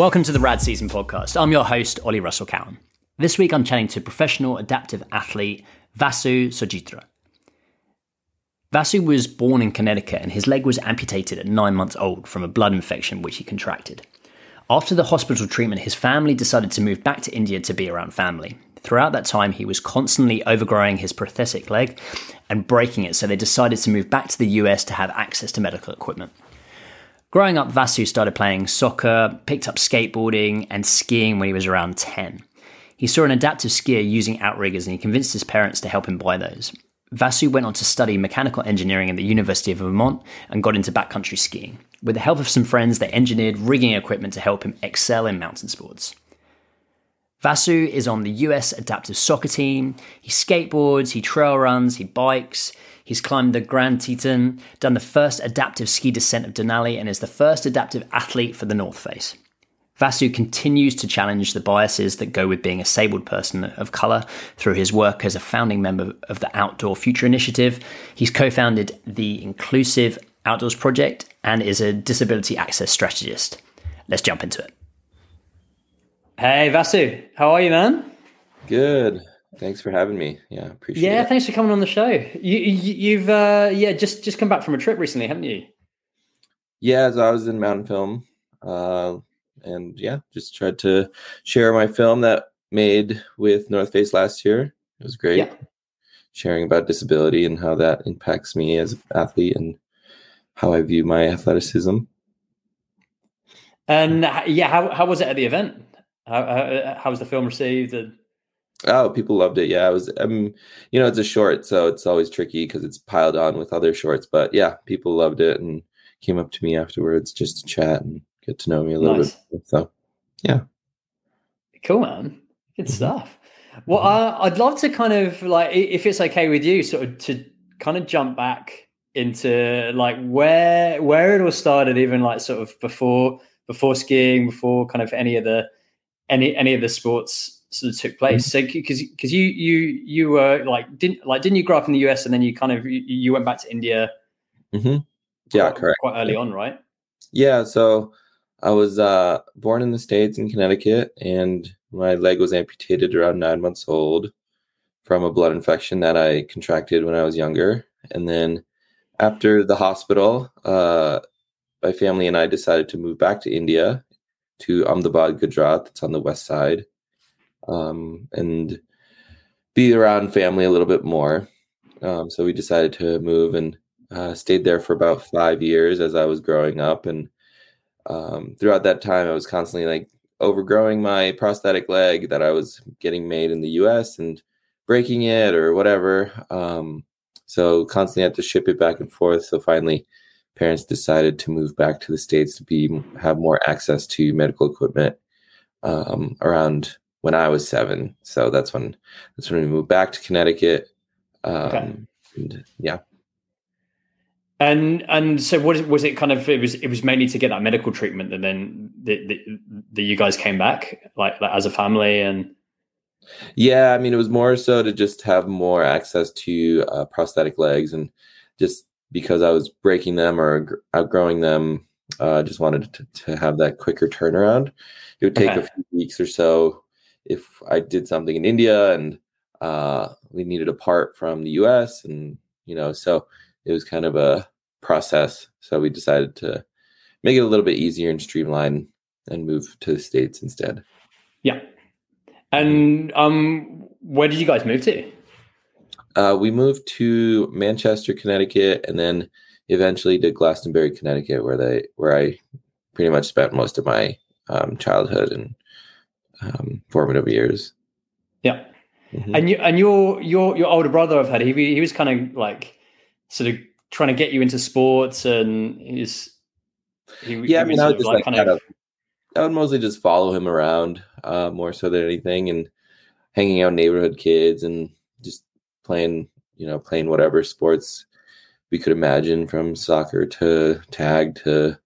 Welcome to the Rad Season podcast. I'm your host, Ollie Russell Cowan. This week I'm chatting to professional adaptive athlete Vasu Sojitra. Vasu was born in Connecticut and his leg was amputated at nine months old from a blood infection which he contracted. After the hospital treatment, his family decided to move back to India to be around family. Throughout that time, he was constantly overgrowing his prosthetic leg and breaking it, so they decided to move back to the US to have access to medical equipment. Growing up, Vasu started playing soccer, picked up skateboarding and skiing when he was around 10. He saw an adaptive skier using outriggers and he convinced his parents to help him buy those. Vasu went on to study mechanical engineering at the University of Vermont and got into backcountry skiing. With the help of some friends, they engineered rigging equipment to help him excel in mountain sports. Vasu is on the US adaptive soccer team. He skateboards, he trail runs, he bikes, He's climbed the Grand Teton, done the first adaptive ski descent of Denali, and is the first adaptive athlete for the North Face. Vasu continues to challenge the biases that go with being a disabled person of colour through his work as a founding member of the Outdoor Future Initiative. He's co founded the Inclusive Outdoors Project and is a disability access strategist. Let's jump into it. Hey, Vasu, how are you, man? Good. Thanks for having me. Yeah, appreciate yeah, it. Yeah, thanks for coming on the show. You, you have uh, yeah just just come back from a trip recently, haven't you? Yeah, so I was in mountain film, uh, and yeah, just tried to share my film that made with North Face last year. It was great. Yeah. Sharing about disability and how that impacts me as an athlete and how I view my athleticism. And yeah, how how was it at the event? How how, how was the film received? And Oh, people loved it. Yeah, it was. Um, you know, it's a short, so it's always tricky because it's piled on with other shorts. But yeah, people loved it and came up to me afterwards just to chat and get to know me a little nice. bit. So, yeah, cool, man. Good mm-hmm. stuff. Well, mm-hmm. I'd love to kind of like, if it's okay with you, sort of to kind of jump back into like where where it all started, even like sort of before before skiing, before kind of any of the any any of the sports sort of took place. Mm-hmm. So because because you you you were like didn't like didn't you grow up in the US and then you kind of you, you went back to India? Mm-hmm. Yeah, quite, correct. Quite early on, right? Yeah. So I was uh, born in the states in Connecticut, and my leg was amputated around nine months old from a blood infection that I contracted when I was younger, and then after the hospital, uh, my family and I decided to move back to India to Ahmedabad, Gujarat. That's on the west side um, and be around family a little bit more. Um, so we decided to move and uh, stayed there for about five years as I was growing up. And um, throughout that time, I was constantly like overgrowing my prosthetic leg that I was getting made in the US and breaking it or whatever. Um, so constantly had to ship it back and forth. So finally, parents decided to move back to the states to be have more access to medical equipment um, around when I was seven. So that's when that's when we moved back to Connecticut. Um, okay. and, yeah. And and so what was it kind of it was it was mainly to get that medical treatment and then the, the, the you guys came back like, like as a family and yeah I mean it was more so to just have more access to uh, prosthetic legs and just because I was breaking them or outgrowing them I uh, just wanted to, to have that quicker turnaround. It would take okay. a few weeks or so if I did something in India and uh, we needed a part from the US and you know so it was kind of a process. So we decided to make it a little bit easier and streamline and move to the states instead. Yeah. And um where did you guys move to uh, we moved to manchester connecticut and then eventually to glastonbury connecticut where they where i pretty much spent most of my um, childhood and um, formative years. Yeah, mm-hmm. and you and your your your older brother, I've heard he he was kind of like sort of trying to get you into sports, and he's he, yeah. He I mean, I would just like, kind of, I would mostly just follow him around uh, more so than anything, and hanging out neighborhood kids and playing, you know, playing whatever sports we could imagine from soccer to tag to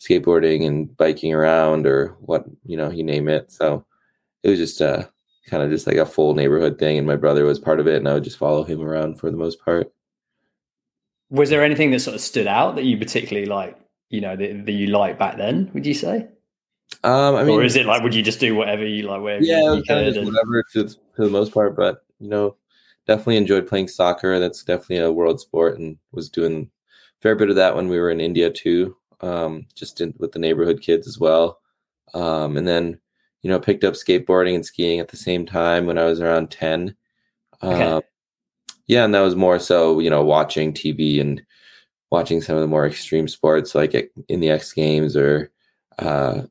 skateboarding and biking around or what you know you name it so it was just uh kind of just like a full neighborhood thing and my brother was part of it and i would just follow him around for the most part was there anything that sort of stood out that you particularly like you know that, that you liked back then would you say Um, I mean, or is it like would you just do whatever you like? Wherever yeah, you, you kind of just and- whatever to, to the most part. But you know, definitely enjoyed playing soccer. That's definitely a world sport, and was doing a fair bit of that when we were in India too. Um, just in, with the neighborhood kids as well. Um, and then you know picked up skateboarding and skiing at the same time when I was around ten. Okay. Um, yeah, and that was more so you know watching TV and watching some of the more extreme sports like in the X Games or uh,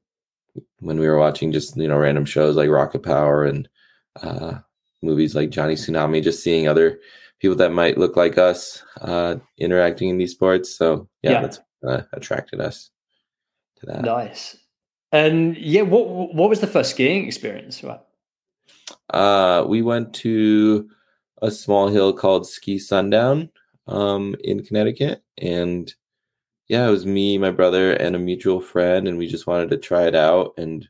when we were watching just you know random shows like Rocket Power and uh, movies like Johnny Tsunami, just seeing other people that might look like us uh, interacting in these sports. So yeah, Yeah. that's uh, attracted us to that. Nice. And yeah, what what was the first skiing experience? Right. Uh, we went to a small hill called Ski Sundown um, in Connecticut, and yeah, it was me, my brother, and a mutual friend, and we just wanted to try it out. And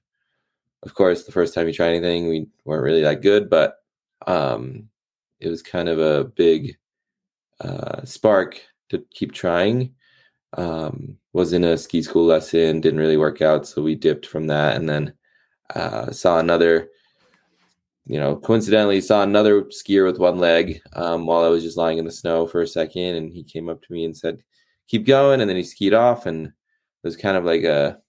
of course, the first time you try anything, we weren't really that good, but um, it was kind of a big uh, spark to keep trying. Um, was in a ski school lesson, didn't really work out, so we dipped from that, and then uh, saw another you know, coincidentally saw another skier with one leg um, while I was just lying in the snow for a second, and he came up to me and said, "Keep going," and then he skied off, and it was kind of like a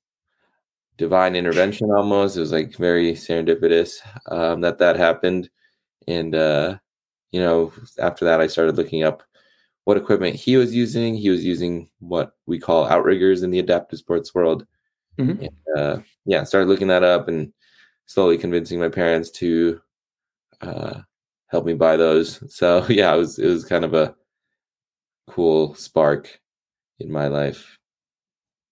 divine intervention almost. It was like very serendipitous um, that that happened, and uh, you know, after that, I started looking up what equipment he was using. He was using what we call outriggers in the adaptive sports world. Mhm. And, uh, yeah, started looking that up and slowly convincing my parents to uh, help me buy those. So yeah, it was it was kind of a cool spark in my life.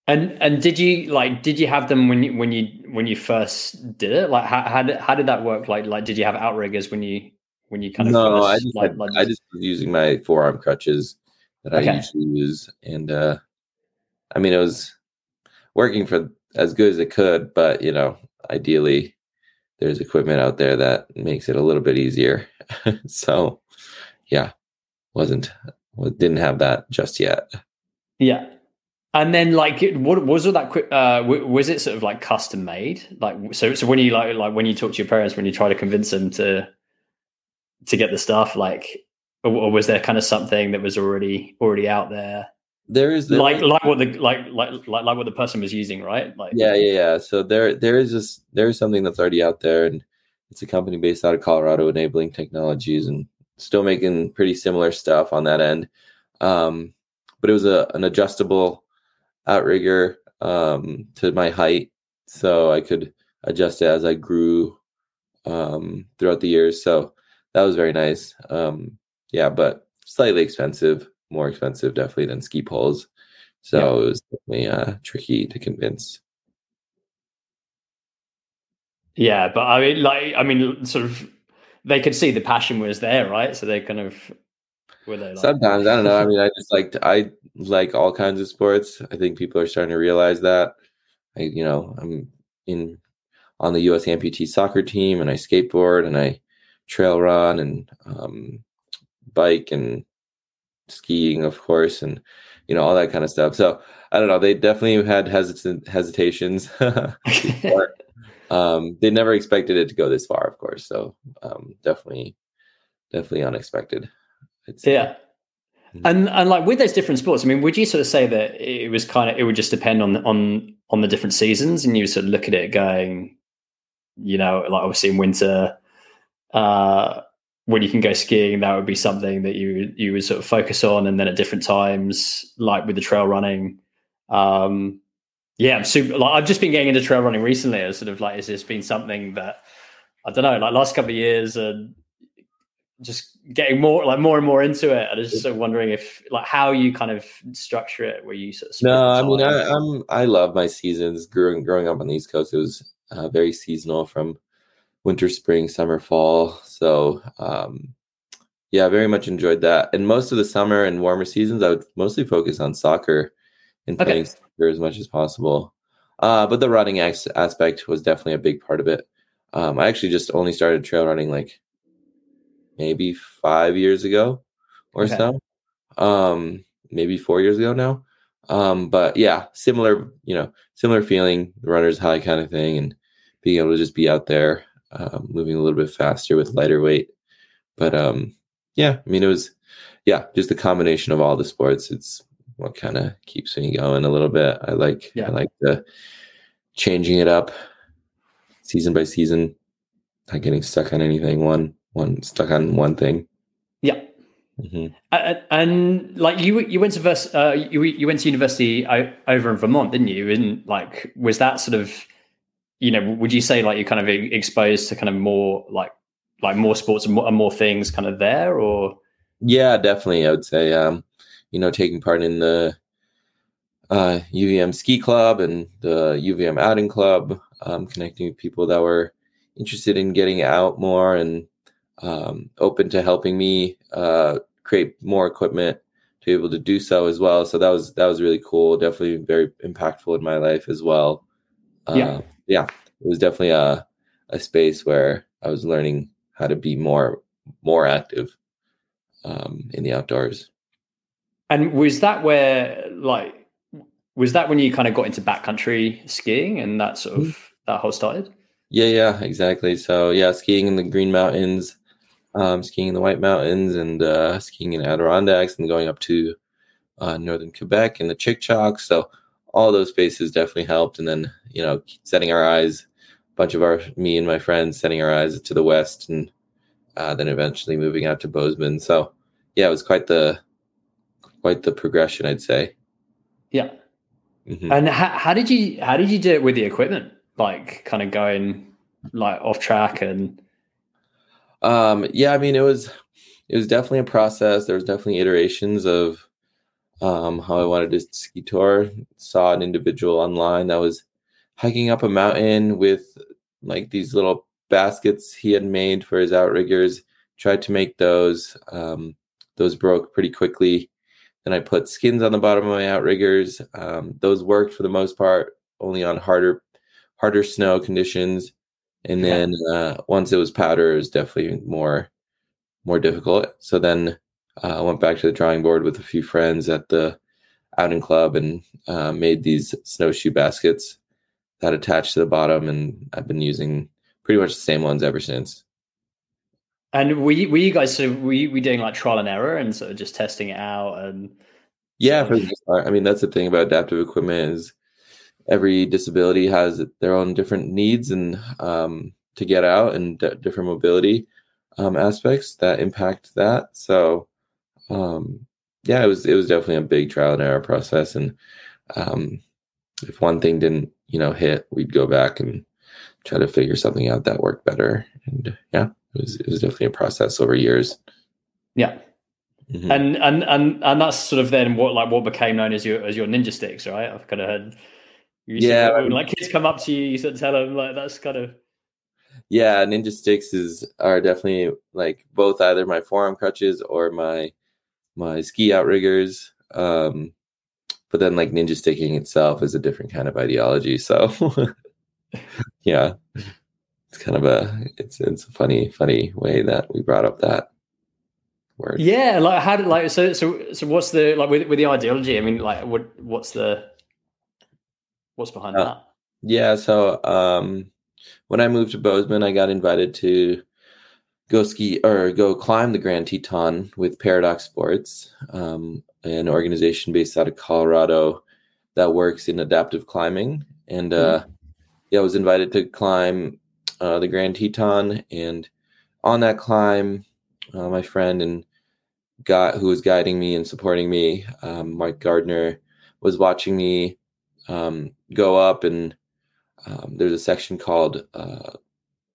And and did you like did you have them when you when you when you first did it? Like how how did, how did that work? Like like did you have outriggers when you when you kind of no, first, I just like, had- like I just was using my forearm crutches that I usually use, and uh, I mean it was working for as good as it could, but you know, ideally there's equipment out there that makes it a little bit easier. so yeah, wasn't didn't have that just yet. Yeah. And then, like, it- what was all that? quick- Uh, was it sort of like custom made? Like, so, so when you like, like when you talk to your parents, when you try to convince them to to get the stuff, like, or, or was there kind of something that was already already out there, There is the, like like what the like like like like what the person was using, right? Like, Yeah, yeah, yeah. So there, there is just there is something that's already out there, and it's a company based out of Colorado, enabling technologies, and still making pretty similar stuff on that end. Um, but it was a an adjustable outrigger um, to my height, so I could adjust it as I grew um, throughout the years. So that was very nice. Um, yeah, but slightly expensive, more expensive definitely than ski poles. So Yeah. it was definitely uh, tricky to convince. yeah. But I mean, like, I mean, sort of, they could see the passion was there, right? So they kind of were they like, Sometimes I don't know. I mean, I just like I like all kinds of sports. I think people are starting to realize that. I, you know, I'm in on the U.S. amputee soccer team, and I skateboard and I trail run and um, bike and skiing, of course, and you know all that kind of stuff. So I don't know. They definitely had hesitant hesitations. um, they never expected it to go this far, of course. So um, definitely, definitely unexpected. I'd. Yeah. And and like with those different sports, I mean, would you sort of say that it was kind of it would just depend on on on the different seasons, and you sort of look at it going, you know, like obviously in winter, uh, when you can go skiing, that would be something that you you would sort of focus on, and then at different times, like with the trail running, um, yeah, I'm super. Like I've just been getting into trail running recently. It's sort of like it's just been something that I don't know, like last couple of years and just getting more like more and more into it. I was just sort of wondering if like how you kind of structure it, where you sort of No, I mean. I, I'm I love my seasons. Growing growing up on the East Coast, it was uh, very seasonal from winter, spring, summer, fall. So um, yeah, very much enjoyed that. And most of the summer and warmer seasons, I would mostly focus on soccer and Okay. playing soccer as much as possible. Uh, but the running as- aspect was definitely a big part of it. Um, I actually just only started trail running like maybe five years ago or Okay. so. Um, maybe four years ago now. Um, but yeah, similar, you know, similar feeling, the runner's high kind of thing, and being able to just be out there, um, moving a little bit faster with lighter weight. But um, yeah, I mean, it was, yeah, just a combination of all the sports. It's what kind of keeps me going a little bit. I like, yeah. I like the changing it up season by season, not getting stuck on anything. One, one stuck on one thing. Yeah. Mm-hmm. And, and, like you, you went to vers- uh, you you went to university over in Vermont, didn't you? And like, was that sort of, you know, would you say like you're kind of exposed to kind of more like like more sports and more, and more things kind of there, or? Yeah, definitely. I would say, um, you know, taking part in the uh, UVM ski club and the UVM outing club, um, connecting with people that were interested in getting out more and um, open to helping me uh, create more equipment to be able to do so as well. So that was that was really cool. Definitely very impactful in my life as well. Uh, yeah, yeah, it was definitely a a space where I was learning how to be more more active um, in the outdoors. And was that where like was that when you kind of got into backcountry skiing and that sort of mm-hmm. that whole started? Yeah, yeah, exactly. So yeah, skiing in the Green Mountains, um, skiing in the White Mountains, and uh, skiing in Adirondacks, and going up to uh, northern Quebec and the Chic-Chocs. So all those spaces definitely helped. And then you know, setting our eyes, a bunch of our me and my friends setting our eyes to the west, and uh, then eventually moving out to Bozeman. So yeah, it was quite the quite the progression, I'd say. Yeah. Mm-hmm. And how, how did you how did you do it with the equipment? Like kind of going like off track and um yeah, I mean it was it was definitely a process. There was definitely iterations of um how I wanted to ski tour. Saw an individual online that was hiking up a mountain with like these little baskets he had made for his outriggers. Tried to make those. Um, those broke pretty quickly. Then I put skins on the bottom of my outriggers. Um, those worked for the most part, only on harder, harder snow conditions. And then uh, once it was powder, it was definitely more, more difficult. So then uh, I went back to the drawing board with a few friends at the outing club and uh, made these snowshoe baskets that attach to the bottom, and I've been using pretty much the same ones ever since. And were you, were you guys so were you, were you doing like trial and error and sort of just testing it out and yeah, for I mean that's the thing about adaptive equipment is every disability has their own different needs and um, to get out and d- different mobility um, aspects that impact that. So um, yeah, it was it was definitely a big trial and error process. And um, if one thing didn't you know hit, we'd go back and try to figure something out that worked better. And yeah, it was it was definitely a process over years. Yeah. Mm-hmm. And and and and that's sort of then what like what became known as your as your ninja sticks, right? I've kind of heard. Yeah, when, like kids come up to you, you sort of tell them like that's kind of. Yeah, ninja sticks is are definitely like both either my forearm crutches or my my ski outriggers. Um, but then like ninja sticking itself is a different kind of ideology. So yeah, it's kind of a it's it's a funny funny way that we brought up that word. Yeah, like how did like so so so what's the like with with the ideology? I mean, like what what's the what's behind uh, that? Yeah, so um when I moved to Bozeman, I got invited to go ski or go climb the Grand Teton with Paradox Sports, um, an organization based out of Colorado that works in adaptive climbing. And uh, mm-hmm. yeah, I was invited to climb uh, the Grand Teton, and on that climb, uh, my friend and guy who was guiding me and supporting me, um, Mike Gardner, was watching me um, go up, and um, there's a section called uh,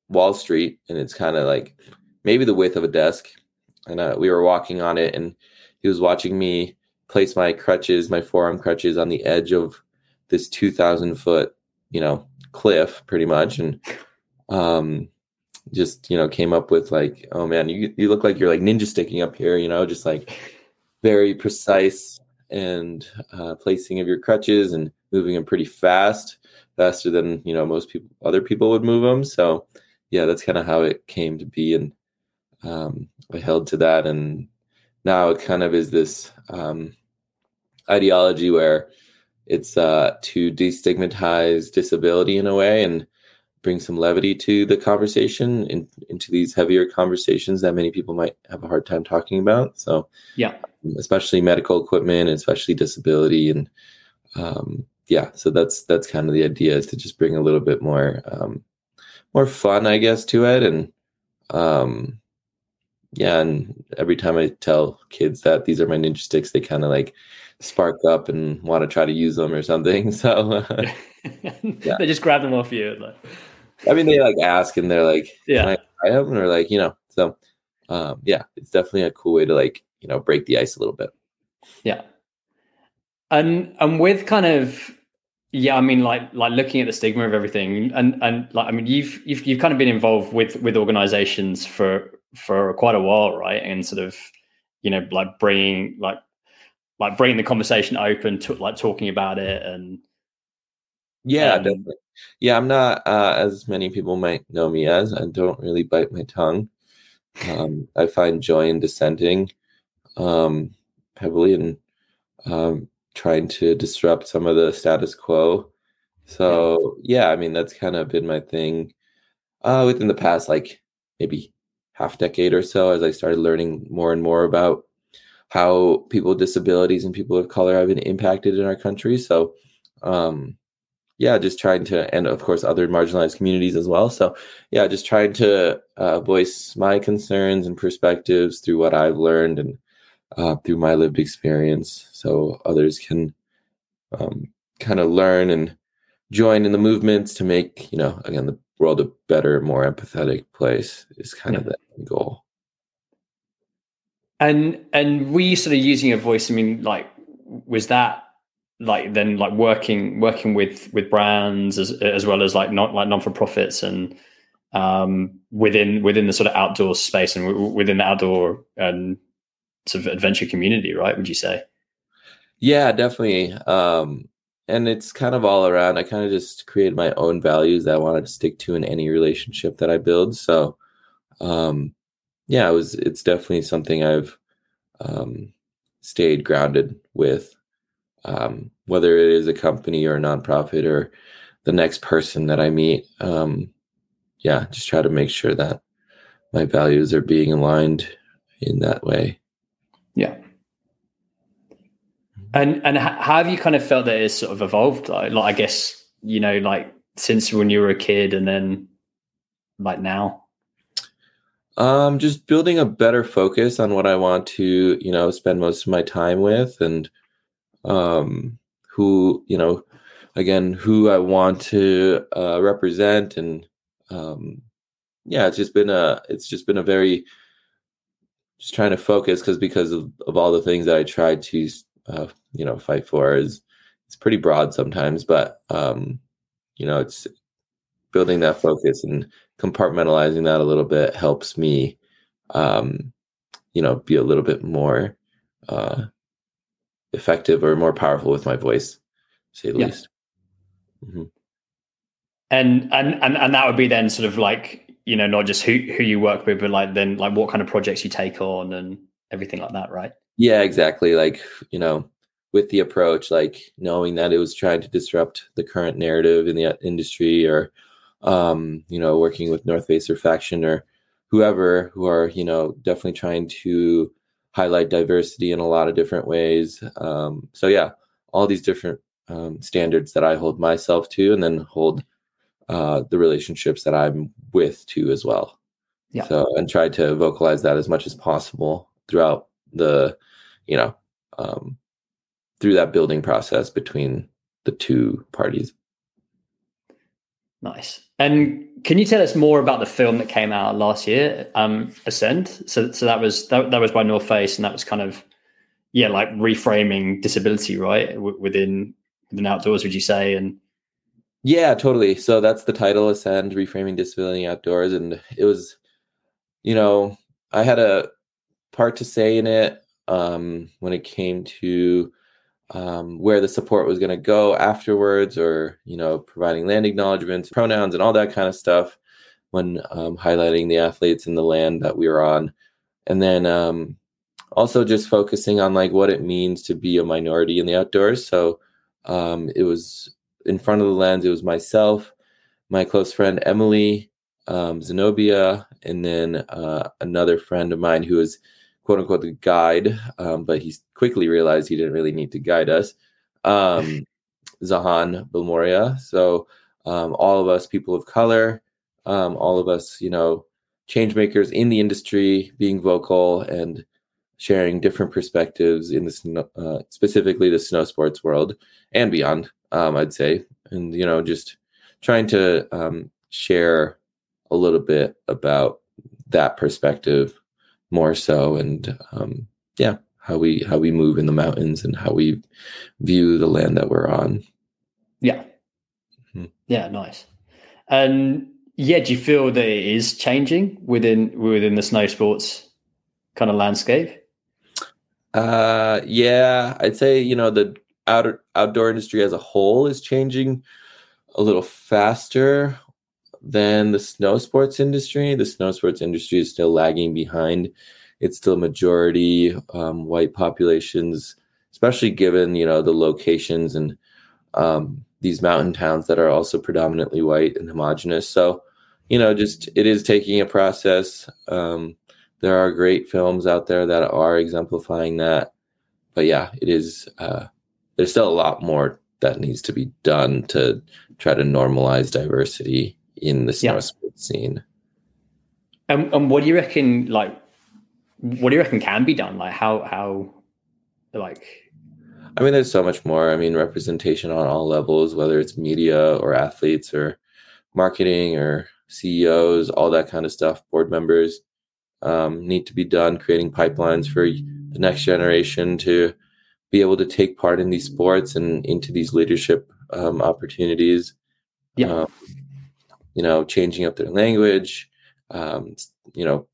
Wall Street, and it's kind of like maybe the width of a desk, and uh, we were walking on it, and he was watching me place my crutches, my forearm crutches, on the edge of this 2,000 foot, you know, cliff, pretty much, and um, just you know came up with like, oh man, you you look like you're like ninja sticking up here, you know, just like very precise and uh, placing of your crutches and moving them pretty fast, faster than you know most people other people would move them. So yeah, that's kind of how it came to be, and um, I held to that, and now it kind of is this um, ideology where it's uh, to destigmatize disability in a way and bring some levity to the conversation in, into these heavier conversations that many people might have a hard time talking about. So, yeah, especially medical equipment, and especially disability, and um, yeah, so that's that's kind of the idea is to just bring a little bit more um, more fun, I guess, to it, and um, yeah, and every time I tell kids that these are my ninja sticks, they kind of like spark up and want to try to use them or something. So yeah. they just grab them off you. Like. I mean, they like ask and they're like, "Yeah, Can I try them?" Or like, you know, so um, yeah, it's definitely a cool way to like you know break the ice a little bit. Yeah, and and with kind of yeah, I mean, like like looking at the stigma of everything, and and like I mean, you've you've you've kind of been involved with with organizations for for quite a while, right? And sort of you know like bringing like like bringing the conversation open to like talking about it and yeah um, definitely. Yeah i'm not uh, as many people might know me as. I don't really bite my tongue. Um, i find joy in dissenting um, heavily and um, trying to disrupt some of the status quo so yeah i mean that's kind of been my thing uh, within the past like maybe half decade or so as i started learning more and more about how people with disabilities and people of color have been impacted in our country. So, um, yeah, just trying to, and of course, other marginalized communities as well. So, yeah, just trying to uh, voice my concerns and perspectives through what I've learned and uh, through my lived experience, so others can um, kind of learn and join in the movements to make, you know, again, the world a better, more empathetic place is kind yeah. of the goal. And and were you sort of using a voice? I mean, like, was that like then like working working with with brands as as well as like not like non for profits and um, within within the sort of outdoor space and w- within the outdoor and sort of adventure community, right? Would you say? Yeah, definitely. Um, and it's kind of all around. I kind of just created my own values that I wanted to stick to in any relationship that I build. So, um, yeah, it was. It's definitely something I've um, stayed grounded with, um, whether it is a company or a nonprofit or the next person that I meet. Um, yeah, just try to make sure that my values are being aligned in that way. Yeah. And and how have you kind of felt that it's sort of evolved? Like, like I guess you know, like since when you were a kid, and then like now. Um, just building a better focus on what I want to, you know, spend most of my time with and um who, you know, again, who I want to uh represent and um yeah, it's just been a it's just been a very just trying to focus because because of, of all the things that I tried to uh, you know, fight for is it's pretty broad sometimes, but um, you know, it's building that focus and compartmentalizing that a little bit helps me um, you know be a little bit more uh, effective or more powerful with my voice say the yeah. least mm-hmm. and and and and that would be then sort of like you know not just who who you work with but like then like what kind of projects you take on and everything like that right yeah exactly like you know with the approach like knowing that it was trying to disrupt the current narrative in the industry or um, you know, working with North Face or Faction or whoever who are, you know, definitely trying to highlight diversity in a lot of different ways. Um, so yeah, all these different um, standards that I hold myself to, and then hold uh, the relationships that I'm with too as well. Yeah. So and try to vocalize that as much as possible throughout the, you know, um, through that building process between the two parties. Nice. And can you tell us more about the film that came out last year, um, Ascend? So, so that was that, that was by North Face, and that was kind of yeah, like reframing disability, right, w- within within outdoors. Would you say? And yeah, totally. So that's the title, Ascend: Reframing Disability Outdoors, and it was, you know, I had a part to say in it um, when it came to um, where the support was going to go afterwards, or you know, providing land acknowledgments, pronouns, and all that kind of stuff when um, highlighting the athletes and the land that we were on. And then um, also just focusing on like what it means to be a minority in the outdoors. So um, it was in front of the lens. It was myself, my close friend Emily, um, Zenobia, and then uh, another friend of mine who was quote unquote the guide, um, but he quickly realized he didn't really need to guide us. Um, Zahan Billimoria. So um, all of us people of color, um, all of us, you know, change makers in the industry, being vocal and sharing different perspectives in this, uh, specifically the snow sports world and beyond. Um, I'd say, and you know, just trying to um, share a little bit about that perspective more so, and um, yeah, how we how we move in the mountains and how we view the land that we're on. Yeah. Mm-hmm. Yeah, nice. And yeah, do you feel that it is changing within within the snow sports kind of landscape? Uh yeah, I'd say, you know, the outer outdoor industry as a whole is changing a little faster than the snow sports industry. The snow sports industry is still lagging behind. It's still majority um, white populations, especially given you know the locations and um, these mountain towns that are also predominantly white and homogenous. So, you know, just it is taking a process. Um, there are great films out there that are exemplifying that, but yeah, it is. Uh, there's still a lot more that needs to be done to try to normalize diversity in the snow yeah. sports scene. And, and what do you reckon? Like, what do you reckon can be done? Like, how how like I mean, there's so much more. I mean, representation on all levels, whether it's media or athletes or marketing or CEOs, all that kind of stuff, board members um, need to be done, creating pipelines for the next generation to be able to take part in these sports and into these leadership um, opportunities. Yeah. Um, you know, changing up their language, um, you know,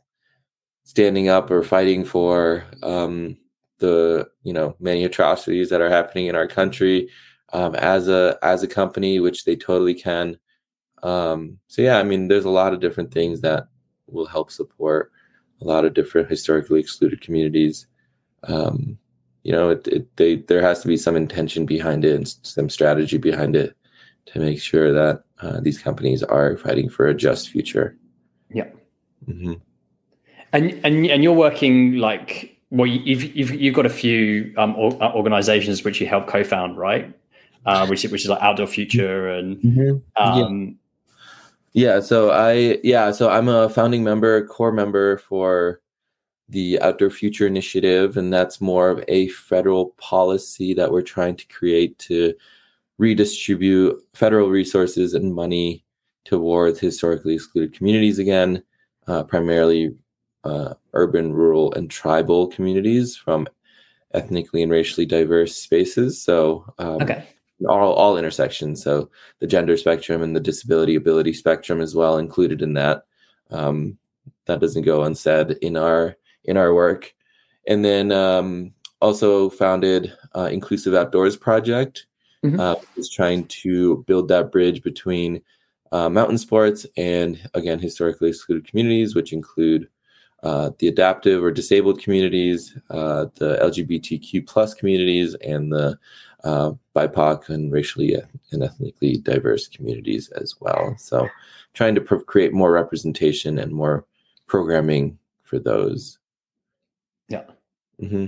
standing up or fighting for um, the you know many atrocities that are happening in our country um, as a as a company, which they totally can. Um, so yeah, I mean, there's a lot of different things that will help support a lot of different historically excluded communities. Um, you know, it, it, they, there has to be some intention behind it and some strategy behind it to make sure that uh, these companies are fighting for a just future. Yeah. Mm-hmm. And and and you're working like well, you've you've you've got a few um, uh, organizations which you help co-found, right? Uh, which which is like Outdoor Future and mm-hmm. um, yeah. yeah. So I yeah, so I'm a founding member, core member for the Outdoor Future Initiative, and that's more of a federal policy that we're trying to create to redistribute federal resources and money towards historically excluded communities again, uh, primarily uh, urban, rural, and tribal communities from ethnically and racially diverse spaces. So, um, okay. all, all intersections. So, the gender spectrum and the disability ability spectrum as well included in that. Um, that doesn't go unsaid in our in our work. And then um, also founded uh, Inclusive Outdoors Project, mm-hmm. uh, is trying to build that bridge between uh, mountain sports and again historically excluded communities, which include uh, the adaptive or disabled communities, uh, the LGBTQ plus communities, and the uh, BIPOC and racially and ethnically diverse communities as well. So, trying to create more representation and more programming for those. Yeah. Mm-hmm.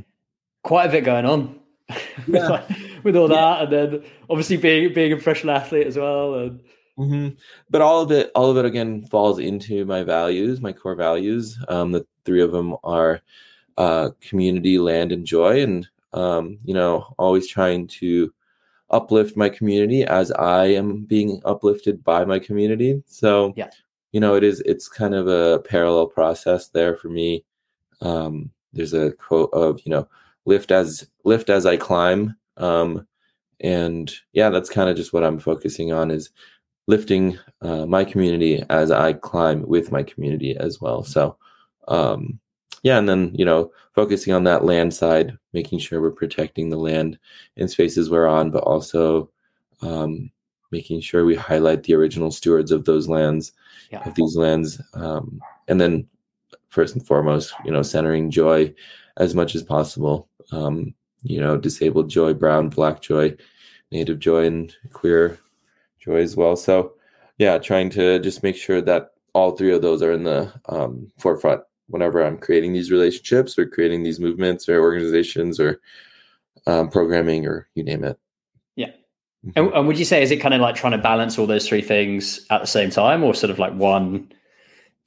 Quite a bit going on yeah. with all that, yeah. and then obviously being being a professional athlete as well, and Mm-hmm. But all of it, all of it again falls into my values, my core values. Um, the three of them are uh, community, land, and joy, and um, you know, always trying to uplift my community as I am being uplifted by my community. So, yeah, you know, it is it's kind of a parallel process there for me. Um, there's a quote of you know, lift as lift as I climb. Um, and yeah, that's kind of just what I'm focusing on is lifting uh, my community as I climb with my community as well. So, um, yeah, and then you know, focusing on that land side, making sure we're protecting the land and spaces we're on, but also um, making sure we highlight the original stewards of those lands, yeah. of these lands, um, and then first and foremost, you know, centering joy as much as possible. Um, you know, disabled joy, brown, black joy, native joy, and queer joy as well. So, yeah, trying to just make sure that all three of those are in the um, forefront whenever I'm creating these relationships or creating these movements or organizations or um, programming or you name it. Yeah. Mm-hmm. And, and, would you say is it kind of like trying to balance all those three things at the same time, or sort of like one,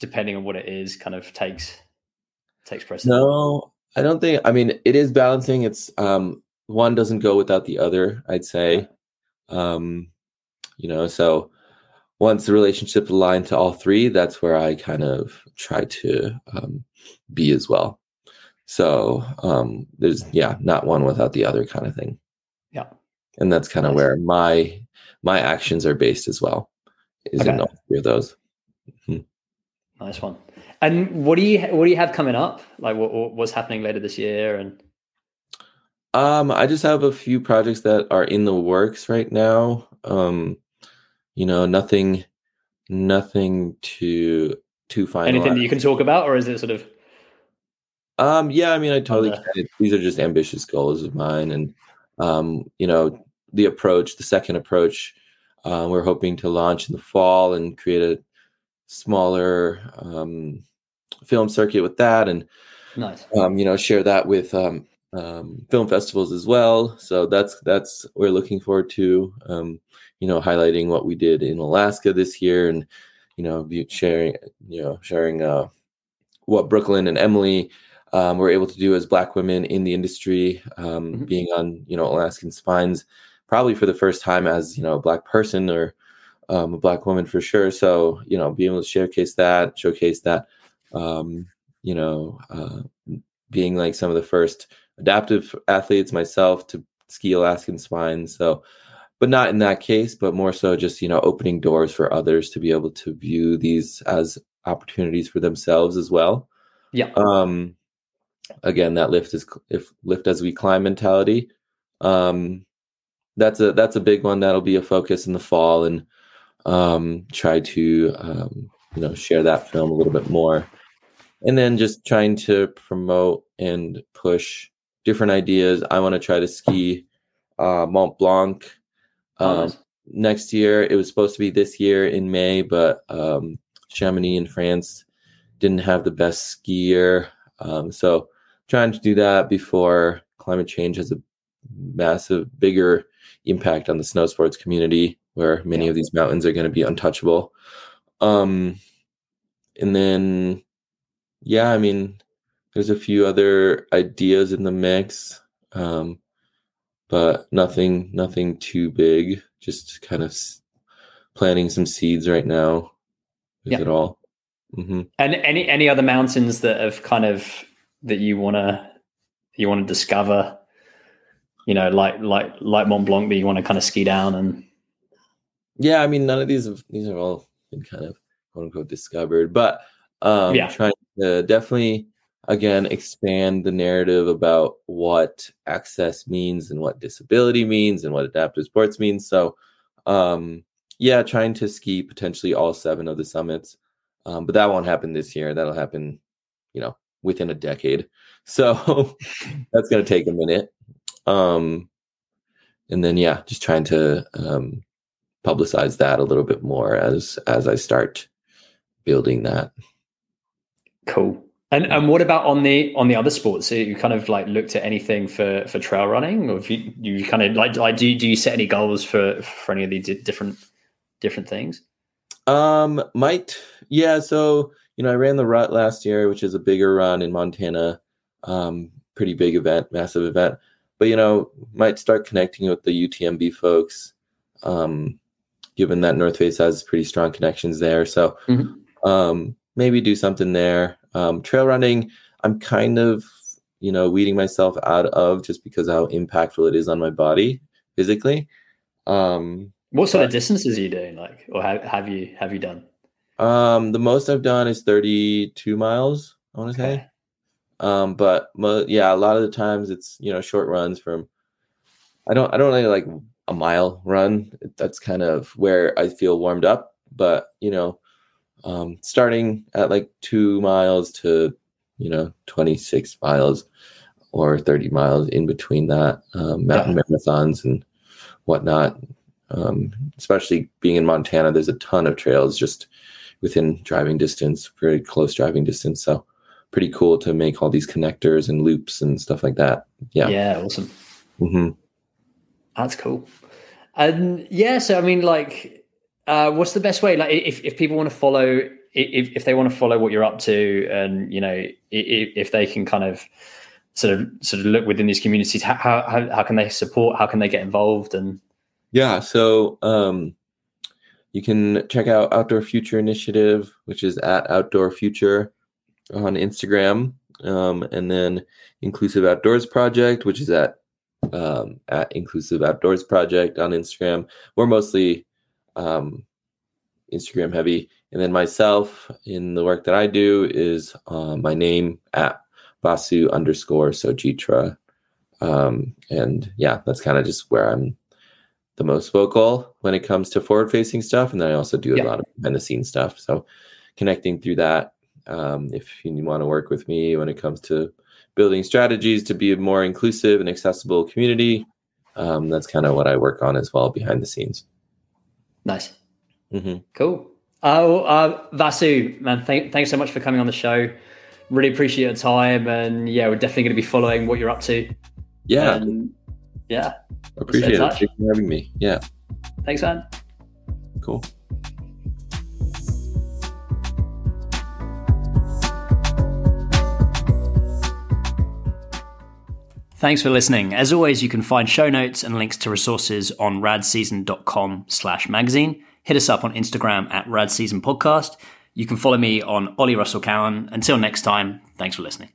depending on what it is, kind of takes takes precedence? No, I don't think. I mean, it is balancing. It's um, one doesn't go without the other. I'd say, um, you know, so once the relationship aligned to all three, that's where I kind of try to um, be as well. So um, there's yeah, not one without the other kind of thing. Yeah, and that's kind of nice. where my my actions are based as well. Is okay. in all three of those. Mm-hmm. Nice one. And what do you what do you have coming up? Like what what's happening later this year? And um, I just have a few projects that are in the works right now. Um, you know, nothing, nothing to too final. Anything that you can talk about, or is it sort of? Um, yeah, I mean, I totally can. These are just ambitious goals of mine, and um, you know, the approach, the second approach, uh, we're hoping to launch in the fall and create a smaller um, film circuit with that, and nice. Um, you know, share that with um, um, film festivals as well. So that's that's we're looking forward to. Um, you know, highlighting what we did in Alaska this year, and you know, sharing you know sharing uh, what Brooklyn and Emily um, were able to do as Black women in the industry, um, mm-hmm. being on you know Alaskan Spines, probably for the first time as you know a Black person or um, a Black woman for sure. So you know, being able to showcase that, showcase that, um, you know, uh, being like some of the first adaptive athletes myself to ski Alaskan Spines. So, but not in that case, but more so just you know opening doors for others to be able to view these as opportunities for themselves as well. Yeah. Um, again that lift is if lift as we climb mentality um that's a that's a big one that'll be a focus in the fall and um try to um you know share that film a little bit more. And then just trying to promote and push different ideas. I want to try to ski uh mont blanc um oh, nice. next year. It was supposed to be this year in may but um chamonix in france didn't have the best skier. Um, so trying to do that before climate change has a massive, bigger impact on the snow sports community, where many of these mountains are going to be untouchable. Um, and then, yeah, I mean, there's a few other ideas in the mix, um, but nothing, nothing too big. Just kind of planting some seeds right now. Is yeah. it all? Mm-hmm. And any any other mountains that have kind of that you want to you want to discover you know like like like mont blanc but you want to kind of ski down and yeah i mean none of these have these have all been kind of quote unquote discovered but um yeah. trying to definitely again expand the narrative about what access means and what disability means and what adaptive sports means so um yeah trying to ski potentially all seven of the summits um, but that won't happen this year that'll happen you know within a decade. So that's going to take a minute. Um, and then, yeah, just trying to um, publicize that a little bit more as as I start building that. Cool. And and what about on the on the other sports? So you kind of like looked at anything for for trail running, or if you you kind of like like do you, do you set any goals for for any of these different different things? Um, might yeah. So you know, I ran the rut last year, which is a bigger run in Montana, um, pretty big event, massive event. But you know, might start connecting with the UTMB folks, um, given that North Face has pretty strong connections there. So mm-hmm. um, maybe do something there. Um, trail running, I'm kind of you know weeding myself out of just because how impactful it is on my body physically. Um, what sort but, of distances are you doing, like, or have, have you have you done? Um, the most I've done is 32 miles, I want to okay. say. Um, but yeah, a lot of the times it's, you know, short runs from, I don't, I don't really like a mile run. That's kind of where I feel warmed up, but you know, um, starting at like two miles to, you know, 26 miles, or 30 miles in between that, um, mountain yeah. marathons and whatnot. Um, especially being in Montana, there's a ton of trails just within driving distance, very close driving distance. So pretty cool to make all these connectors and loops and stuff like that. Yeah. Yeah. Awesome. Mm-hmm. That's cool. And yeah, so I mean, like, uh, what's the best way? Like, if, if people want to follow, if, if they want to follow what you're up to, and you know, if, if they can kind of sort of sort of look within these communities, how, how how can they support? How can they get involved? And yeah, so um, you can check out Outdoor Future Initiative, which is at Outdoor Future on Instagram, um, and then Inclusive Outdoors Project, which is at um, at Inclusive Outdoors Project on Instagram. We're mostly um, Instagram heavy, and then myself in the work that I do is uh, my name at Vasu underscore Sojitra, um, and yeah, that's kind of just where I'm the most vocal when it comes to forward facing stuff. And then I also do a yeah. lot of behind the scenes stuff. So connecting through that. Um, if you want to work with me when it comes to building strategies to be a more inclusive and accessible community, um, that's kind of what I work on as well behind the scenes. Nice. Mm-hmm. Cool. Oh, uh, Vasu, man, th- thanks so much for coming on the show. Really appreciate your time. And yeah, we're definitely going to be following what you're up to. Yeah. And, yeah. Appreciate it. Thanks for having me. Yeah. Thanks, man. Cool. Thanks for listening. As always, you can find show notes and links to resources on radseason.com slash magazine. Hit us up on Instagram at radseasonpodcast. You can follow me on Ollie Russell Cowan. Until next time, thanks for listening.